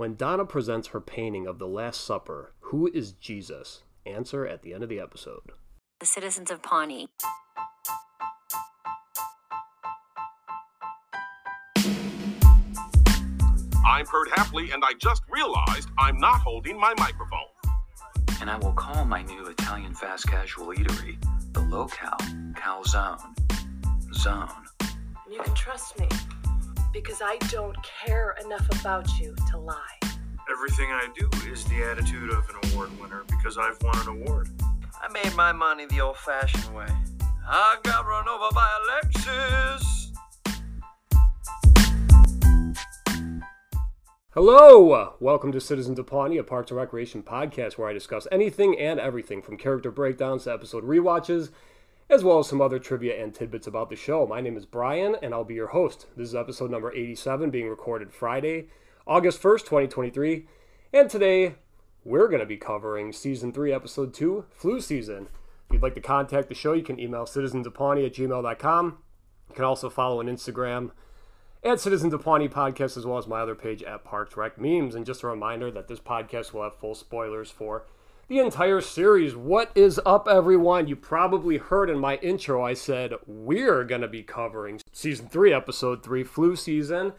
When Donna presents her painting of the Last Supper, who is Jesus? Answer at the end of the episode. The citizens of Pawnee. I'm Perd Hapley, and I just realized I'm not holding my microphone. and I will call my new Italian fast casual eatery the Low-Cal Calzone Zone. You can trust me because I don't care enough about you to lie. Everything I do is the attitude of an award winner because I've won an award. I made my money the old fashioned way. I got run over by a Lexus. Hello! Welcome to Citizens of Pawnee, a Parks and Recreation podcast where I discuss anything and everything from character breakdowns to episode rewatches, as well as some other trivia and tidbits about the show. My name is Brian, and I'll be your host. This is episode number 87, being recorded Friday, August 1st, 2023. And today, we're going to be covering Season 3, Episode 2, Flu Season. If you'd like to contact the show, you can email citizensofpawnee at gmail.com. You can also follow on Instagram at Citizens of Pawnee Podcast, as well as my other page at Parks Rec Memes. And just a reminder that this podcast will have full spoilers for the entire series. What is up, everyone? You probably heard in my intro, I said we're going to be covering season three, episode three, flu season.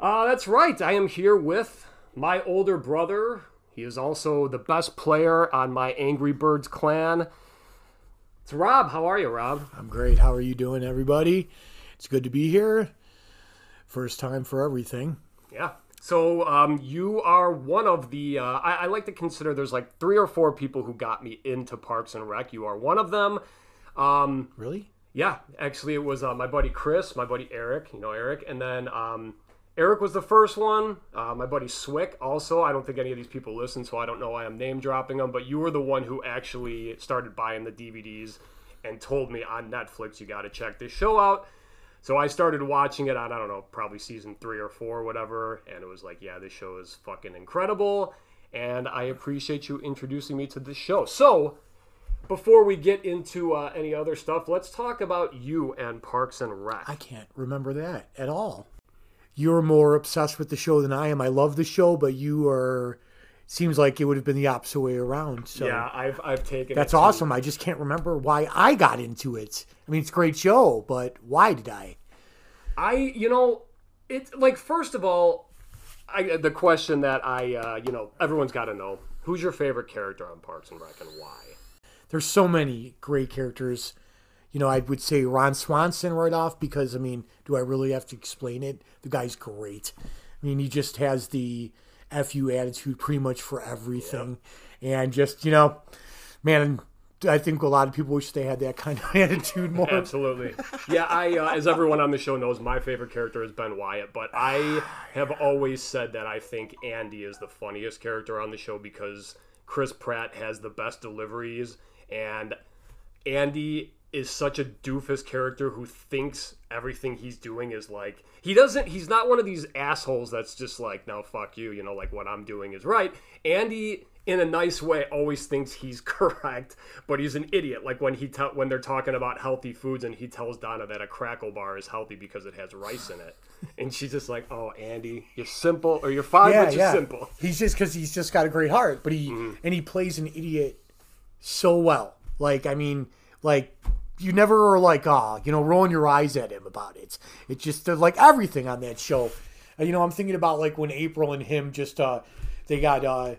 Uh, that's right. I am here with my older brother. He is also the best player on my Angry Birds clan. It's Rob. How are you, Rob? I'm great. How are you doing, everybody? It's good to be here. First time for everything. Yeah. So um, you are one of the. Uh, I, I like to consider there's like three or four people who got me into Parks and Rec. You are one of them. Um, Really? yeah, actually, it was uh, my buddy Chris, my buddy Eric. You know Eric, and then um, Eric was the first one. Uh, my buddy Swick also. I don't think any of these people listen, so I don't know why I'm name dropping them. But you were the one who actually started buying the DVDs and told me on Netflix you got to check this show out. So I started watching it on I don't know probably season three or four, whatever, and it was like, yeah, this show is fucking incredible, and I appreciate you introducing me to this show. So before we get into uh, any other stuff, let's talk about you and Parks and Rec. I can't remember that at all. You're more obsessed with the show than I am. I love the show, but you are. Seems like it would have been the opposite way around. So yeah, I've I've taken. that's awesome. I just can't remember why I got into it. I mean, it's a great show, but why did I? I you know it's like first of all, I the question that I uh, you know everyone's got to know who's your favorite character on Parks and Rec and why. There's so many great characters. You know, I would say Ron Swanson right off because I mean, do I really have to explain it? The guy's great. I mean, he just has the fu attitude pretty much for everything, and just you know, man, I think a lot of people wish they had that kind of attitude more. Absolutely. Yeah, I uh, as everyone on the show knows, my favorite character is Ben Wyatt, but I have always said that I think Andy is the funniest character on the show because Chris Pratt has the best deliveries and Andy is such a doofus character who thinks everything he's doing is like he doesn't he's not one of these assholes that's just like no fuck you you know like what i'm doing is right. Andy in a nice way always thinks he's correct but he's an idiot. Like when he te- when they're talking about healthy foods and he tells donna that a Krackel bar is healthy because it has rice in it. And she's just like oh andy you're simple or you're fine but you're simple. He's just because he's just got a great heart, but he Mm-hmm. and he plays an idiot so well. Like I mean, like you never are like ah, you know, rolling your eyes at him about it. It's just like everything on that show. You know, I'm thinking about like when April and him just uh they got uh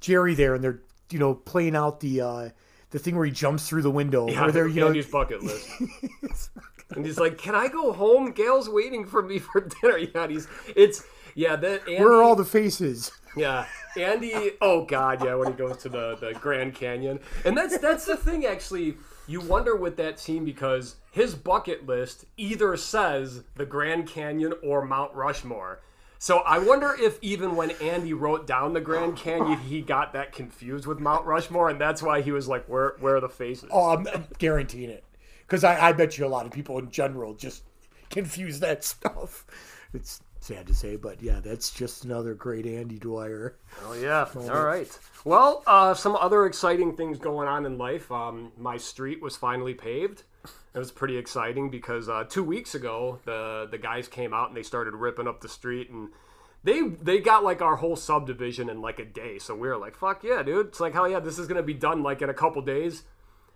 Jerry there and they're you know playing out the uh the thing where he jumps through the window yeah, where they're you know Andy's bucket list. and he's like, "Can I go home? Gayle's waiting for me for dinner." Yeah, he's it's yeah. That Andy, where are all the faces? Yeah, Andy. Oh God, yeah. When he goes to the the Grand Canyon, and that's that's the thing. Actually, you wonder with that scene because his bucket list either says the Grand Canyon or Mount Rushmore. So I wonder if even when Andy wrote down the Grand Canyon, he got that confused with Mount Rushmore, and that's why he was like, "Where where are the faces?" Oh, I'm, I'm guaranteeing it because I, I bet you a lot of people in general just confuse that stuff. It's sad to say, but yeah, that's just another great Andy Dwyer. Oh yeah. All right. Well, uh, some other exciting things going on in life. Um, my street was finally paved. It was pretty exciting because uh, two weeks ago the the guys came out and they started ripping up the street and they they got like our whole subdivision in like a day. So we were like, fuck yeah, dude. It's like hell yeah, this is gonna be done like in a couple days.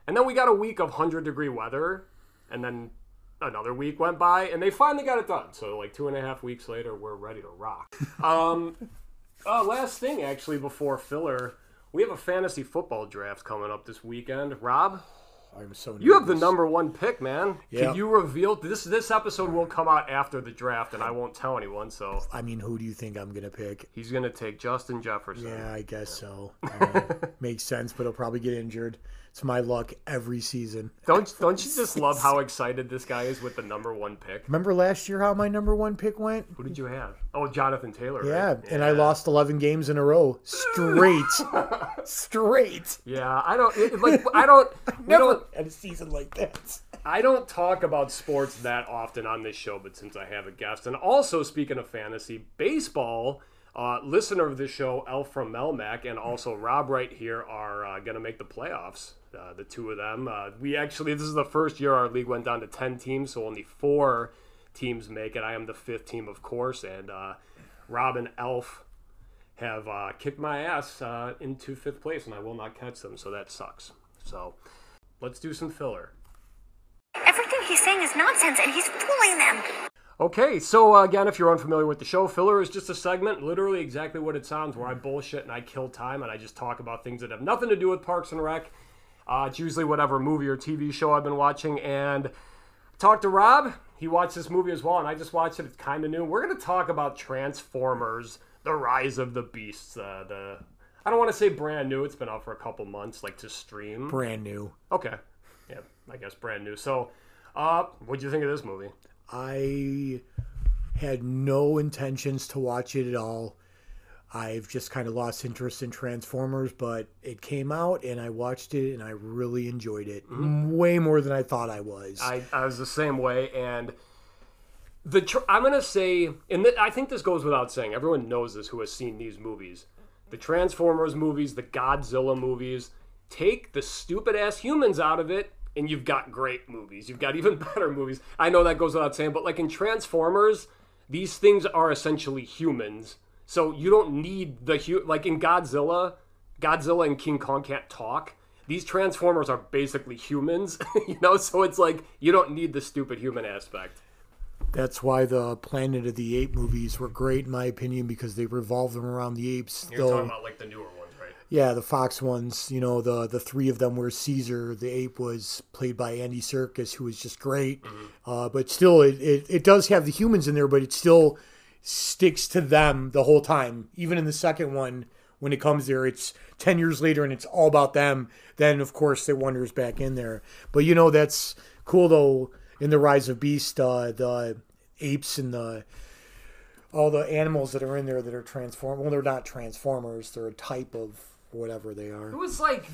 And then we got a week of hundred degree weather, and then another week went by, and they finally got it done. So like two and a half weeks later, we're ready to rock. Um, uh, last thing actually before filler, we have a fantasy football draft coming up this weekend. Rob, I'm so. you have the number one pick, man. Yeah. Can you reveal this? This episode will come out after the draft, and I won't tell anyone. So I mean, who do you think I'm gonna pick? he's gonna take Justin Jefferson. Yeah, I guess so. Makes sense, but he'll probably get injured. It's my luck every season. Don't don't you just love how excited this guy is with the number one pick? Remember last year how my number one pick went? Who did you have? Oh, Jonathan Taylor. Yeah, right? and I lost 11 games in a row straight. straight. Yeah, I don't it, like. I don't. Never don't. had a season like that. I don't talk about sports that often on this show, but since I have a guest, and also speaking of fantasy baseball, uh, listener of this show, Elf from Melmac, and also Rob right here are uh, going to make the playoffs. Uh, the two of them. Uh, we actually, this is the first year our league went down to ten teams, so only four teams make it. I am the fifth team, of course, and uh, Rob and Elf have uh, kicked my ass into fifth place, and I will not catch them, so that sucks. So let's do some filler. Everything he's saying is nonsense, and he's fooling them. Okay, so uh, again, if you're unfamiliar with the show, filler is just a segment, literally exactly what it sounds, where I bullshit and I kill time and I just talk about things that have nothing to do with Parks and Rec. Uh, it's usually whatever movie or TV show I've been watching, and talk to Rob. He watched this movie as well, and I just watched it. It's kind of new. We're going to talk about Transformers: The Rise of the Beasts. Uh, the I don't want to say brand new. It's been out for a couple months, like to stream. Brand new. Okay, yeah, I guess brand new. So, uh, what'd you think of this movie? I had no intentions to watch it at all. I've just kind of lost interest in Transformers, but it came out and I watched it and I really enjoyed it. Mm-hmm. Way more than I thought I was. I, I was the same way, and the tr- I'm gonna say, and th- I think this goes without saying. Everyone knows this who has seen these movies. The Transformers movies, the Godzilla movies, take the stupid ass humans out of it, and you've got great movies. You've got even better movies. I know that goes without saying, but like in Transformers, these things are essentially humans. So you don't need the hu- like in Godzilla, Godzilla and King Kong can't talk. These Transformers are basically humans, you know. So it's like you don't need the stupid human aspect. That's why the Planet of the Ape movies were great, in my opinion, because they revolve them around the apes. You're though- talking about like the newer ones, right? Yeah, the Fox ones, you know, the the three of them were Caesar. The ape was played by Andy Serkis, who was just great. Uh, but still, it, it, it does have the humans in there, but it still sticks to them the whole time. Even in the second one, when it comes there, it's 10 years later and it's all about them. Then, of course, it wanders back in there. But, you know, that's cool, though, in The Rise of Beast, uh, the apes and the all the animals that are in there that are transform well they're not transformers they're a type of whatever they are It was like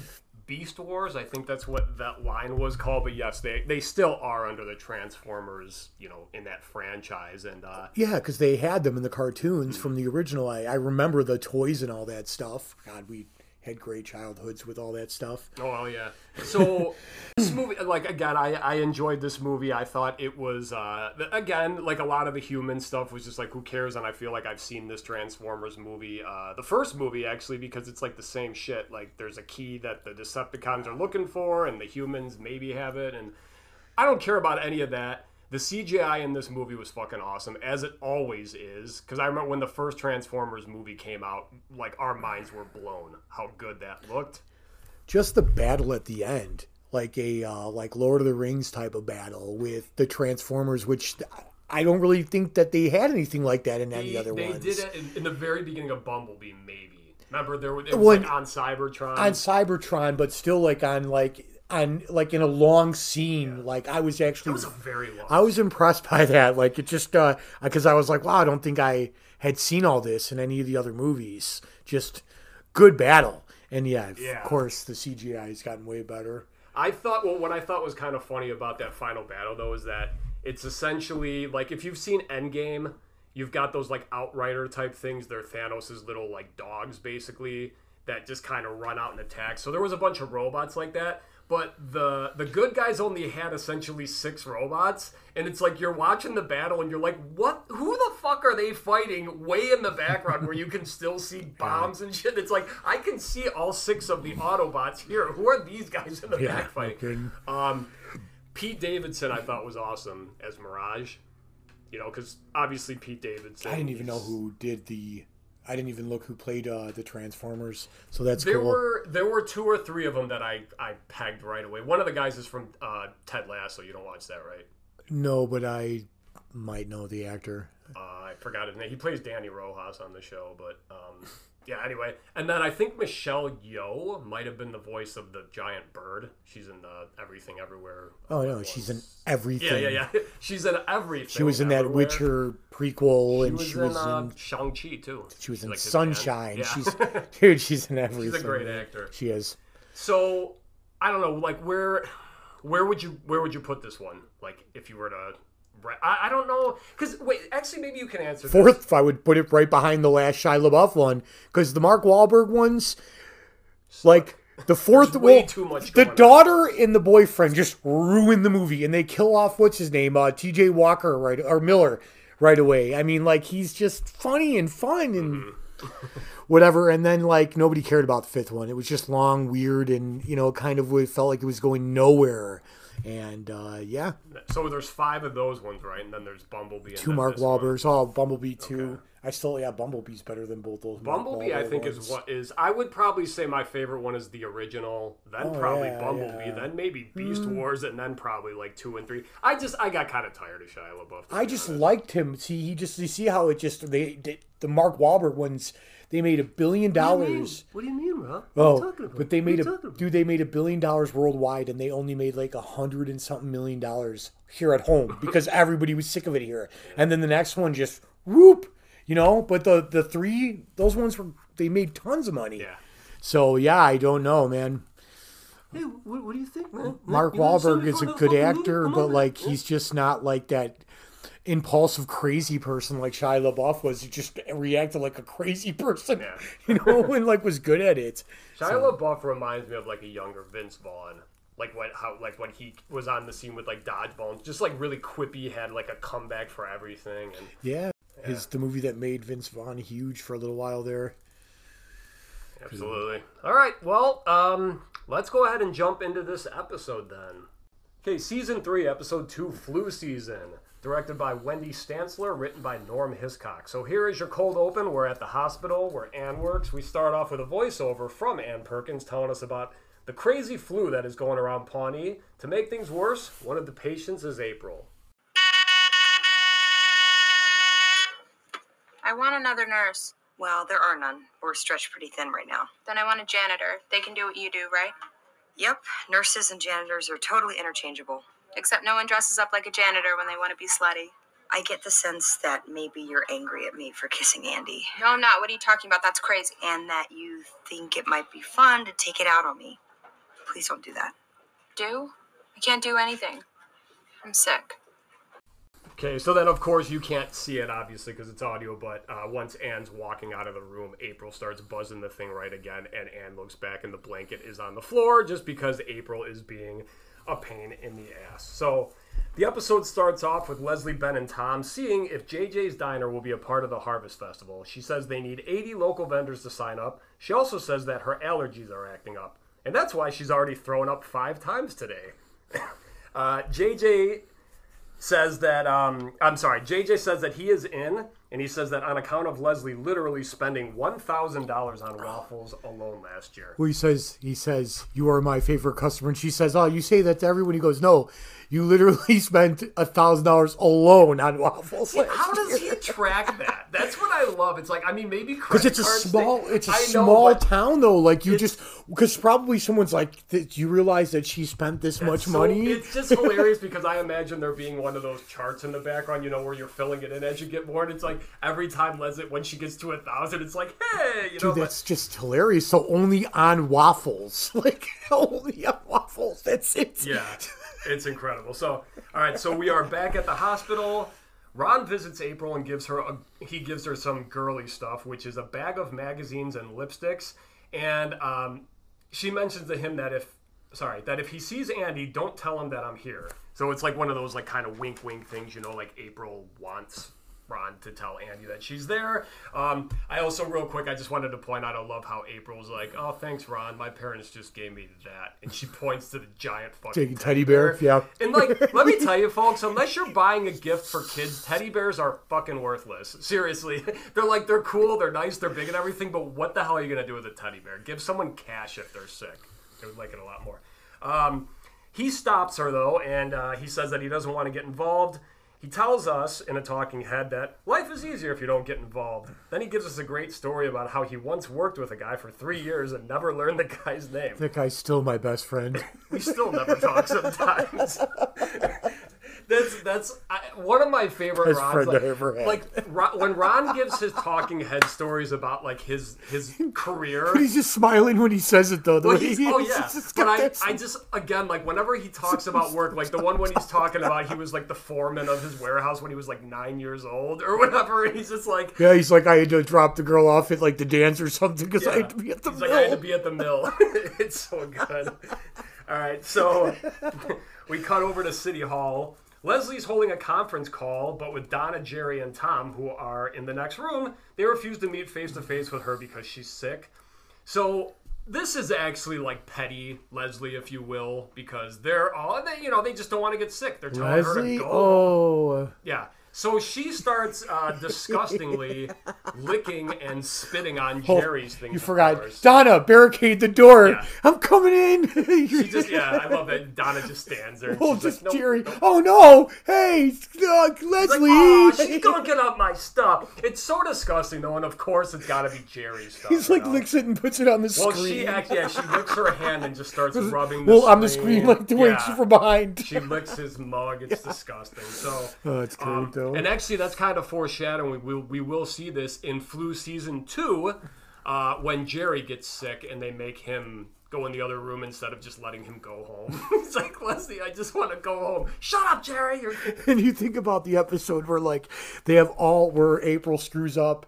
Beast Wars. I think that's what that line was called. But yes, they they still are under the Transformers, you know, in that franchise. And uh, yeah because they had them in the cartoons from the original I, I remember the toys and all that stuff god we had great childhoods with all that stuff Oh yeah. So this movie, like again, I I enjoyed this movie. I thought it was uh again like a lot of the human stuff was just like who cares, and I feel like I've seen this Transformers movie, uh the first movie actually, because it's like the same shit. Like there's a key that the Decepticons are looking for, and the humans maybe have it, and I don't care about any of that. The CGI in this movie was fucking awesome, as it always is. Because I remember when the first Transformers movie came out, like our minds were blown how good that looked. just the battle at the end like a uh, like lord of the rings type of battle with the transformers which i don't really think that they had anything like that in any They, other they ones did it in, in the very beginning of Bumblebee, maybe. Remember there was, it was like on Cybertron. on Cybertron, but still like on like on like in a long scene. Like I was actually it was a very long. I was impressed by that. Like it just uh because I was like, wow, I don't think I had seen all this in any of the other movies. Just good battle. And yeah, Yeah. of course the CGI has gotten way better. I thought well, what I thought was kind of funny about that final battle though is that it's essentially like if you've seen Endgame, you've got those like Outrider type things. They're Thanos's little like dogs basically that just kind of run out and attack. So there was a bunch of robots like that. But the the good guys only had essentially six robots, and it's like you're watching the battle and you're like, what? Who the fuck are they fighting way in the background where you can still see bombs and shit? It's like I can see all six of the Autobots here. Who are these guys in the Yeah, back fighting? Um, Pete Davidson, I thought was awesome as Mirage. You know, because obviously Pete Davidson. I didn't even know who did the. I didn't even look who played uh, the Transformers. So that's There cool. were there were two or three of them that I I pegged right away. One of the guys is from uh, Ted Lasso. You don't watch that, right? No, but I might know the actor. Uh, I forgot his name. He plays Dani Rojas on the show, but um, yeah. Anyway, and then I think Michelle Yeoh might have been the voice of the giant bird. She's in uh, Everything Everywhere. Oh no, at she's in everything. Yeah, yeah, yeah. She's in everything. She was in that. Witcher prequel, She and was she was in uh, in. Shang Chi too. She was in like. Sunshine. Yeah. She's dude. She's in everything. She's a great actor. She is. So I don't know, like where where would you where would you put this one? Like if you were to, I, I don't know, because wait, actually maybe you can answer. this. Fourth, I would put it right behind the last Shia LaBeouf one because the Mark Wahlberg ones, like the fourth, There's way well, too much the going on. daughter and the boyfriend just ruin the movie, and they kill off what's his name, uh, T.J. Walker, right or Miller, right away. I mean, like he's just funny and fun and. Mm-hmm. Whatever, and then like nobody cared about the fifth one. It was just long, weird, and you know, kind of it felt like it was going nowhere. And uh, yeah, So there's five of those ones, right? And then there's Bumblebee. Two Mark this one. Wahlbergs. Oh, Bumblebee too. I still yeah, Bumblebee's better than both those. Bumblebee, I think, ones. is what is. I would probably say my favorite one is the original, then Oh, probably yeah, Bumblebee, yeah. then maybe Beast Mm. Wars, and then probably like two and three. I just I got kind of tired of Shia LaBeouf. I just honest. liked him. See, he just you see how it just they, they the Mark Wahlberg ones. They made a billion dollars. What do you mean, Rob? Oh, but they made a dude. They made a billion dollars worldwide, and they only made like a hundred and something million dollars here at home because everybody was sick of it here. And then the next one just whoop, you know. But the the three those ones were they made tons of money. Yeah. So yeah, I don't know, man. Hey, what, what do you think, man? Mark You Wahlberg is a good actor, but like he's just not like that impulsive crazy person like Shia LaBeouf was. He just reacted like a crazy person, Yeah. you know, and like was good at it. Shia So- LaBeouf reminds me of like a younger Vince Vaughn. Like when how like when he was on the scene with like Dodgeball, just like really quippy, had like a comeback for everything, and Yeah, his the movie that made Vince Vaughn huge for a little while there. Absolutely. All right. Well, um, let's go ahead and jump into this episode then. Okay, season three, episode two, flu season. Directed by Wendy Stanzler, written by Norm Hiscock. So here is your cold open. We're at the hospital where Anne works. We start off with a voiceover from Anne Perkins telling us about the crazy flu that is going around Pawnee. To make things worse, one of the patients is April. I want another nurse. Well, there are none. We're stretched pretty thin right now. Then I want a janitor. They can do what you do, right? Yep, nurses and janitors are totally interchangeable. Except no one dresses up like a janitor when they want to be slutty. I get the sense that maybe you're angry at me for kissing Andy, No, I'm not. What are you talking about? That's crazy. and that you think it might be fun to take it out on me. Please don't do that. Do? I can't do anything. I'm sick. Okay, so then of course you can't see it obviously because it's audio, but uh, once Anne's walking out of the room, April starts buzzing the thing right again, and Anne looks back and the blanket is on the floor just because April is being a pain in the ass. So the episode starts off with Leslie, Ben, and Tom seeing if JJ's Diner will be a part of the Harvest Festival. She says they need 80 local vendors to sign up. She also says that her allergies are acting up, and that's why she's already thrown up five times today. uh, JJ says that um, I'm sorry. JJ says that he is in, and he says that on account of Leslie literally spending one thousand dollars on waffles alone last year. Well, he says he says you are my favorite customer, and she says, "Oh, you say that to everyone." He goes, "No, you literally spent a thousand dollars alone on waffles." How does he track that? That's what I love. It's like I mean maybe Because it's a small, they- it's a I small but town though. Like you just, because probably someone's like, "Did you realize that she spent this much so- money?" It's just hilarious because I imagine there being one of those charts in the background, you know, where you're filling it in as you get more. And it's like every time Leslie, when she gets to a thousand, it's like, hey, you know, Dude, but- that's just hilarious. So only on waffles, like only on waffles. That's it. Yeah, it's incredible. So, all right, so we are back at the hospital. Ron visits April and gives her a, he gives her some girly stuff, which is a bag of magazines and lipsticks. And um, she mentions to him that if sorry that if he sees Andy, don't tell him that I'm here. So it's like one of those like kind of wink wink things, you know, like April wants Ron to tell Andy that she's there. Um, I also, real quick, I just wanted to point out I love how April was like, "Oh, thanks, Ron. My parents just gave me that," and she points to the giant fucking teddy bear, yeah. And like, let me tell you, folks, unless you're buying a gift for kids, teddy bears are fucking worthless. Seriously, they're like they're cool, they're nice, they're big and everything, but what the hell are you gonna do with a teddy bear? Give someone cash if they're sick. They would like it a lot more. Um, he stops her though, and uh, he says that he doesn't want to get involved. He tells us in a talking head that life is easier if you don't get involved. Then he gives us a great story about how he once worked with a guy for three years and never learned the guy's name. That guy's still my best friend. We still never talk sometimes. That's that's I, one of my favorite Best Ron's, friend like, I ever had. like Ron, when Ron gives his talking head stories about like his his career. But he's just smiling when he says it, though. The Well, way he- oh yeah, but I, I just again like whenever he talks about work, like the one when he's talking about he was like the foreman of his warehouse when he was like nine years old or whatever, and he's just like, Yeah, he's like, I had to drop the girl off at like the dance or something because I had to be at the He's mill. like, I had to be at the mill. it's so good. All right, so we cut over to City Hall. Leslie's holding a conference call, but with Donna, Jerry, and Tom, who are in the next room, they refuse to meet face to face with her because she's sick. So this is actually like petty Leslie, if you will, because they're all they, you know, they just don't want to get sick. They're telling her to go. Oh. Yeah. So she starts uh, disgustingly licking and spitting on Oh, Jerry's things. You forgot. course. Donna, barricade the door. Yeah. I'm coming in. She just, yeah, I love that Donna just stands there. Oh, just like, Jerry. nope. Oh no! Hey, uh, She's Leslie. like, oh, she's gunking up my stuff. It's so disgusting, though, and of course it's got to be Jerry's stuff. He's like know? licks it and puts it on the Well, screen. Well, she actually, yeah, she licks her hand and just starts rubbing. The well, on the screen, like the way Yeah. she's from behind. She licks his mug. It's disgusting. So, Oh, it's great um, though. And actually, that's kind of foreshadowing. We will, we will see this in Flu season two, uh, when Jerry gets sick and they make him go in the other room instead of just letting him go home. it's like Leslie, I just want to go home. Shut up, Jerry. You're... and you think about the episode where like they have all where April screws up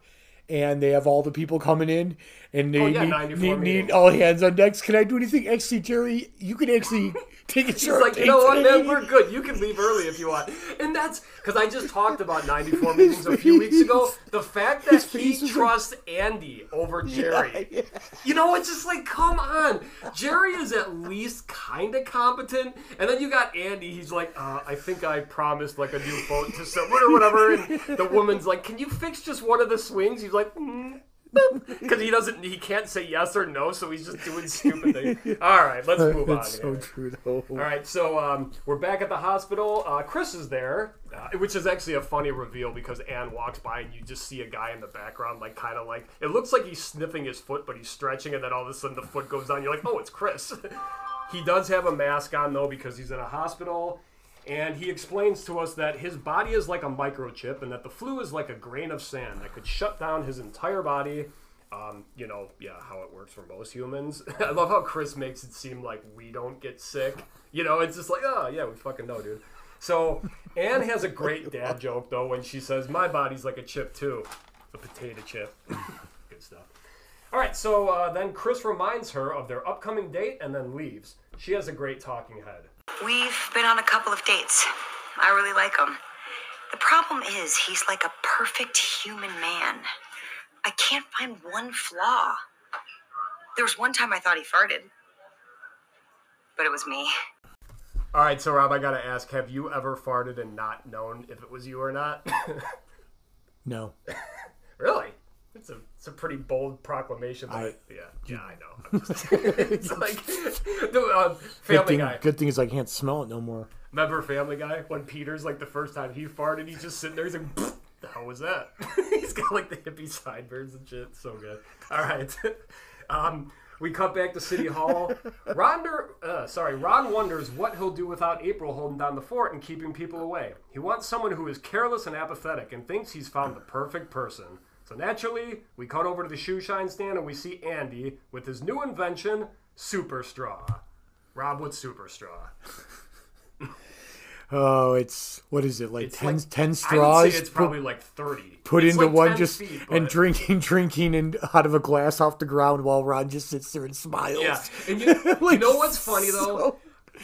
and they have all the people coming in and they Oh, yeah, need, need, need all hands on decks. Can I do anything? Actually, Jerry, you can actually take a He's short like, you know what, man, we're good. You can leave early if you want. And that's because I just talked about 94 meetings a few weeks ago. The fact that he trusts Andy over Jerry. Yeah, You know, it's just like, come on. Jerry is at least kind of competent. And then you got Andy. He's like, uh, I think I promised like a new boat to someone or whatever. And the woman's like, can you fix just one of the swings? He's like, mm. Because he doesn't, he can't say yes or no, so he's just doing stupid things. All right, let's move on. It's so here. true though. All right, so um, we're back at the hospital. Uh, Chris is there, uh, which is actually a funny reveal because Anne walks by and you just see a guy in the background, like kind of like it looks like he's sniffing his foot, but he's stretching, and then all of a sudden the foot goes down. You're like, oh, it's Chris. he does have a mask on though because he's in a hospital. And he explains to us that his body is like a microchip and that the flu is like a grain of sand that could shut down his entire body. Um, you know, yeah, how it works for most humans. I love how Chris makes it seem like we don't get sick. You know, it's just like, oh, yeah, we fucking know, dude. So, Anne has a great dad joke, though, when she says, My body's like a chip, too. A potato chip. Good stuff. All right, so uh, then Chris reminds her of their upcoming date and then leaves. She has a great talking head. We've been on a couple of dates. I really like him. The problem is, he's like a perfect human man. I can't find one flaw. There was one time I thought he farted, but it was me. All right, so Rob, I gotta ask: Have you ever farted and not known if it was you or not? No. really? It's a it's a pretty bold proclamation. But I- yeah, yeah, I know. I'm just, it's like the Good Family thing, Guy. good thing is I can't smell it no more. Remember Family Guy when Peter's like the first time he farted, he's just sitting there. He's like, "Pfft, "The hell was that?" he's got like the hippie sideburns and shit. So good. All right. um, we cut back to City Hall. Ronder, uh, sorry, Ron wonders what he'll do without April holding down the fort and keeping people away. He wants someone who is careless and apathetic and thinks he's found the perfect person. So naturally, we cut over to the shoe shine stand and we see Andy with his new invention, Super Straw. Rob, what's Super Straw? Oh, it's what is it like It's 10, like- 10 I would straws? say it's put- probably like 30. put It's into like one just feet, and drinking, drinking, and out of a glass off the ground while Ron just sits there and smiles. Yeah, and you, you know what's funny though? so-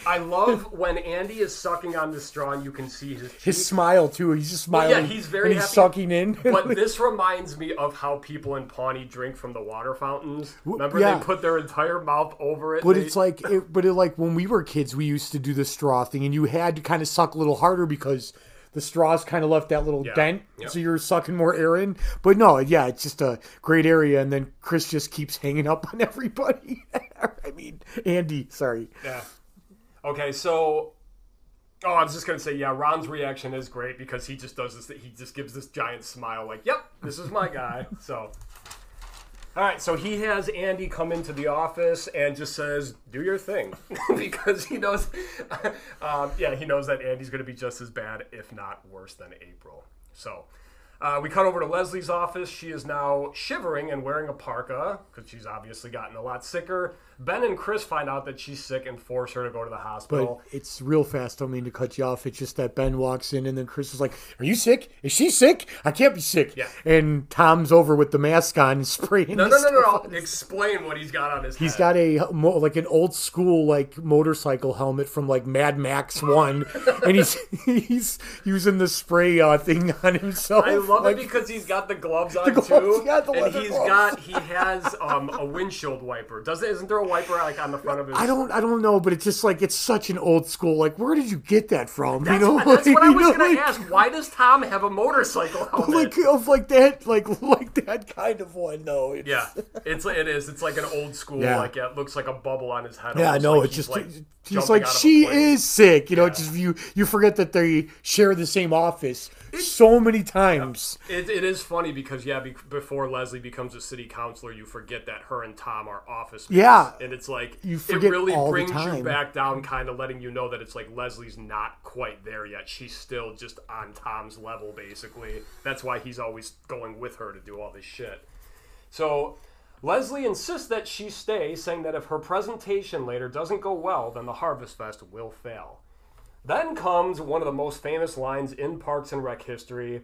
I love when Andy is sucking on the straw and you can see his His smile too. He's just Well, smiling. yeah, he's very he's happy. sucking in. But this reminds me of how people in Pawnee drink from the water fountains. Remember yeah. they put their entire mouth over it. But They- it's like, it, but it like when we were kids, we used to do the straw thing, and you had to kind of suck a little harder because the straws kind of left that little Yeah. dent, so you're sucking more air in. But no, yeah, it's just a great area, and then Chris just keeps hanging up on everybody. I mean, Andy, sorry. Yeah. Okay, so oh, I was just gonna say, yeah, Ron's reaction is great because he just does this. He just gives this giant smile, like, "Yep, this is my guy." So, all right, so he has Andy come into the office and just says, "Do your thing," because he knows, um, yeah, he knows that Andy's gonna be just as bad, if not worse, than April. So. Uh, we cut over to Leslie's office. She is now shivering and wearing a parka because she's obviously gotten a lot sicker. Ben and Chris find out that she's sick and force her to go to the But hospital. it's real fast. Don't mean to cut you off. It's just that Ben walks in, and then Chris is like, "Are you sick? Is she sick? I can't be sick." Yeah. And Tom's over with the mask on and spraying. no, no, no, no, no. Explain what he's got on his He's head. got a mo- like an old school like motorcycle helmet from like Mad Max One, and he's he's using the spray uh, thing on himself. I love like, it because he's got the gloves on gloves, too, yeah, the and he's gloves. got he has um, a windshield wiper. Does it? Isn't there wiper like on the front of his? I don't I don't know, but it's just like it's such an old school. Like, where did you get that from? That's, you know, what, that's Like, what I was know, gonna like- ask. Why does Tom have a motorcycle helmet? Like of like that, like like that kind of one though. It's, yeah, it's it is. It's like an old school. Yeah. Like yeah, it looks like a bubble on his head. Yeah, no, like it's just like he's like out of a she is sick. You know, it's just you you forget that they share the same office so many times. It, it is funny because yeah, be, before Leslie becomes a city councilor, you forget that her and Tom are office mates. Yeah. And it's like You it really all the brings you back down, kind of letting you know that it's like Leslie's not quite there yet. She's still just on Tom's level, basically. That's why he's always going with her to do all this shit. So Leslie insists that she stay, saying that if her presentation later doesn't go well, then the Harvest Fest will fail. Then comes one of the most famous lines in Parks and Rec history,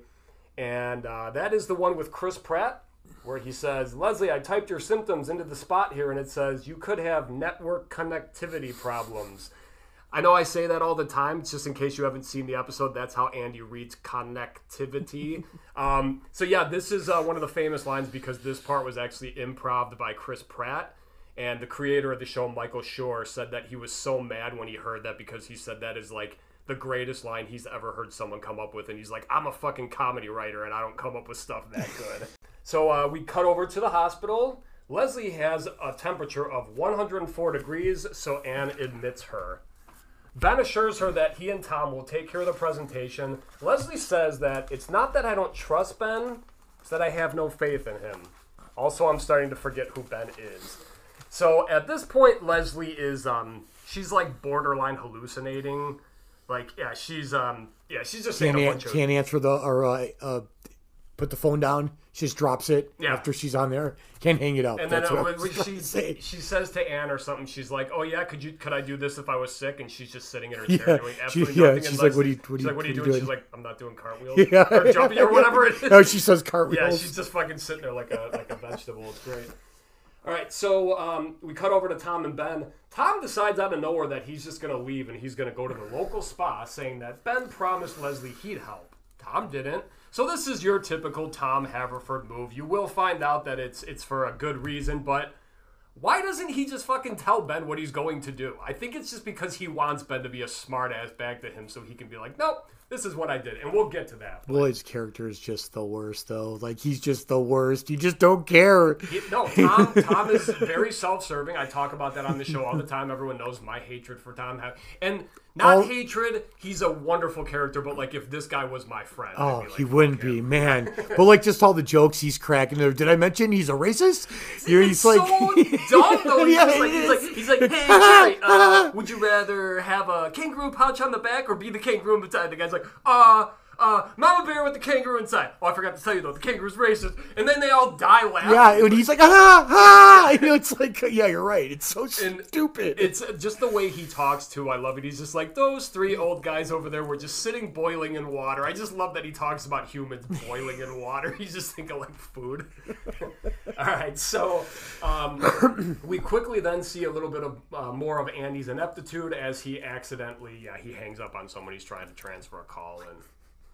and uh, that is the one with Chris Pratt, where he says, Leslie, I typed your symptoms into the spot here, and it says, you could have network connectivity problems. I know I say that all the time, it's just in case you haven't seen the episode, that's how Andy reads connectivity. um, so, yeah, this is uh, one of the famous lines because this part was actually improved by Chris Pratt. And the creator of the show, Michael Schur, said that he was so mad when he heard that because he said that is like the greatest line he's ever heard someone come up with. And he's like, I'm a fucking comedy writer and I don't come up with stuff that good. so uh, we cut over to the hospital. Leslie has a temperature of 104 degrees, so Anne admits her. Ben assures her that he and Tom will take care of the presentation. Leslie says that it's not that I don't trust Ben, it's that I have no faith in him. Also, I'm starting to forget who Ben is. So at this point, Leslie is um she's like borderline hallucinating. Like yeah, she's um yeah she's just Can't, a an- bunch can't answer the or uh, uh, put the phone down. She just drops it Yeah. after she's on there. Can't hang it up. And then uh, what when- was when about she she says to Anne or something, she's like, "Oh yeah, could you could I do this if I was sick?" And she's just sitting in her chair Yeah, doing she- absolutely yeah, nothing. and she's like, "What are you- what are she's you- like, what are you doing?" you She's like, "I'm not doing cartwheels Yeah. or jumping or whatever it is." No, she says cartwheels. Yeah, she's just fucking sitting there like a like a vegetable. It's great. All right, so um, we cut over to Tom and Ben. Tom decides out of nowhere that he's just going to leave and he's going to go to the local spa, saying that Ben promised Leslie he'd help. Tom didn't. So this is your typical Tom Haverford move. You will find out that it's it's for a good reason, but why doesn't he just fucking tell Ben what he's going to do? I think it's just because he wants Ben to be a smart ass back to him so he can be like, nope, this is what I did. And we'll get to that. Well, his character is just the worst, though. Like he's just the worst. You just don't care. He- no, Tom. Tom is very self-serving. I talk about that on the show all the time. Everyone knows my hatred for Tom, and not Oh. hatred. He's a wonderful character, but like if this guy was my friend, Oh, be like, he wouldn't be, man. But like, just all the jokes he's cracking. there. Did I mention he's a racist? You're- It's so dumb though. He's, Yeah, like, he's like, he's like, hey Jerry, uh, would you rather have a kangaroo pouch on the back or be the kangaroo inside? The guy's like, uh. Uh, Mama Bear with the kangaroo inside. Oh, I forgot to tell you though, the kangaroo's racist. And then they all die laughing. Yeah, and he's like, ah, ah. You know, it's like, yeah, you're right. It's so And stupid. It's just the way he talks too. I love it. He's just like those three old guys over there were just sitting boiling in water. I just love that he talks about humans boiling in water. He's just thinking like food. All right, so um, we quickly then see a little bit of uh, more of Andy's ineptitude as he accidentally, yeah, he hangs up on someone he's trying to transfer a call, and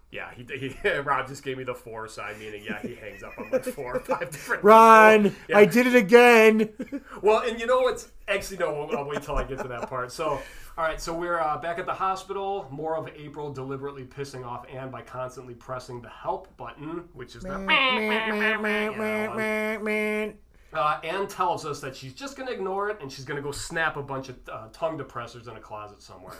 yeah, he, he Rob just gave me the four sign, meaning yeah, he hangs up on like four or five different. Ron. Yeah. I did it again. Well, and you know what's actually no, I'll, I'll wait till I get to that part. So, all right, so we're uh, back at the hospital. More of April deliberately pissing off Anne by constantly pressing the help button, which is the. Uh, Anne tells us that she's just going to ignore it and she's going to go snap a bunch of uh, tongue depressors in a closet somewhere.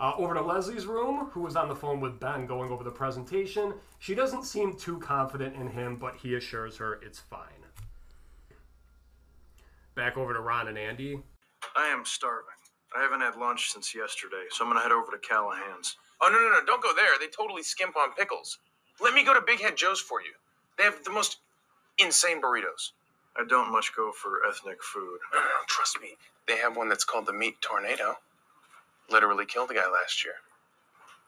Uh, over to Leslie's room, who was on the phone with Ben going over the presentation. She doesn't seem too confident in him, but he assures her it's fine. Back over to Ron and Andy. I am starving. I haven't had lunch since yesterday, so I'm gonna head over to Callahan's. Oh, no, no, no. Don't go there. They totally skimp on pickles. Let me go to Big Head Joe's for you. They have the most insane burritos. I don't much go for ethnic food. No, no, no. Trust me. They have one that's called the Meat Tornado. Literally killed a guy last year.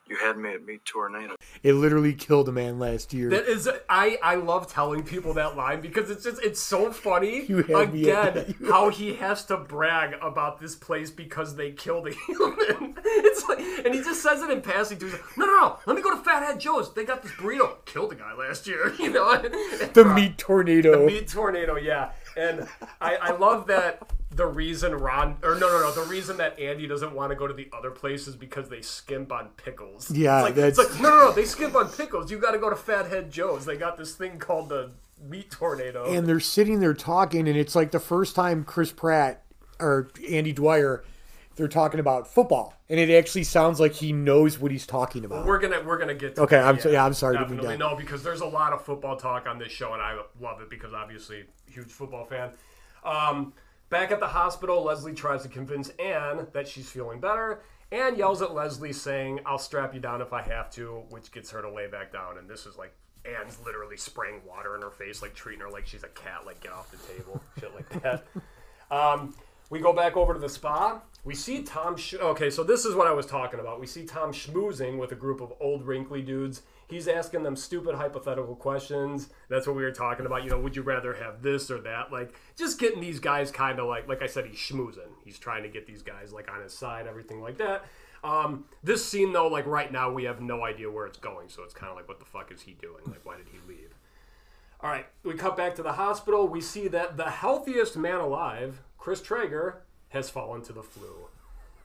You had me at Meat Tornado. It literally killed a man last year. That is, I I love telling people that line because it's just it's so funny. You had me at- Again, how he has to brag about this place because they killed a human. It's like, and he just says it in passing to. He's like, no, no, no. Let me go to Fathead Joe's. They got this burrito. Killed a guy last year. You know. the meat tornado. The meat tornado, yeah. And I, I love that the reason Ron or no no no the reason that Andy doesn't want to go to the other place is because they skimp on pickles. Yeah, it's like, that's- it's like no no no they skimp on pickles. You got to go to Fathead Joe's. They got this thing called the meat tornado. and they're sitting there talking, and it's like the first time Chris Pratt or Andy Dwyer, they're talking about football, and it actually sounds like he knows what he's talking about. we're gonna we're gonna get to Okay, that, I'm so- yeah, I'm sorry to be done. no because there's a lot of football talk on this show and I love it because obviously huge football fan. Um, back at the hospital, Leslie tries to convince Anne that she's feeling better. Anne yells at Leslie saying, "I'll strap you down if I have to," which gets her to lay back down. And this is like Anne's literally spraying water in her face, like treating her like she's a cat, like get off the table, shit like that. Um, we go back over to the spa. We see Tom. Okay, so this is what I was talking about. We see Tom schmoozing with a group of old wrinkly dudes. He's asking them stupid hypothetical questions. That's what we were talking about. You know, would you rather have this or that? Like, just getting these guys kind of like, like I said, he's schmoozing. He's trying to get these guys like on his side, everything like that. Um, this scene though, like right now, we have no idea where it's going. So it's kind of like, what the fuck is he doing? Like, why did he leave? All right, we cut back to the hospital. We see that the healthiest man alive, Chris Traeger, has fallen to the flu.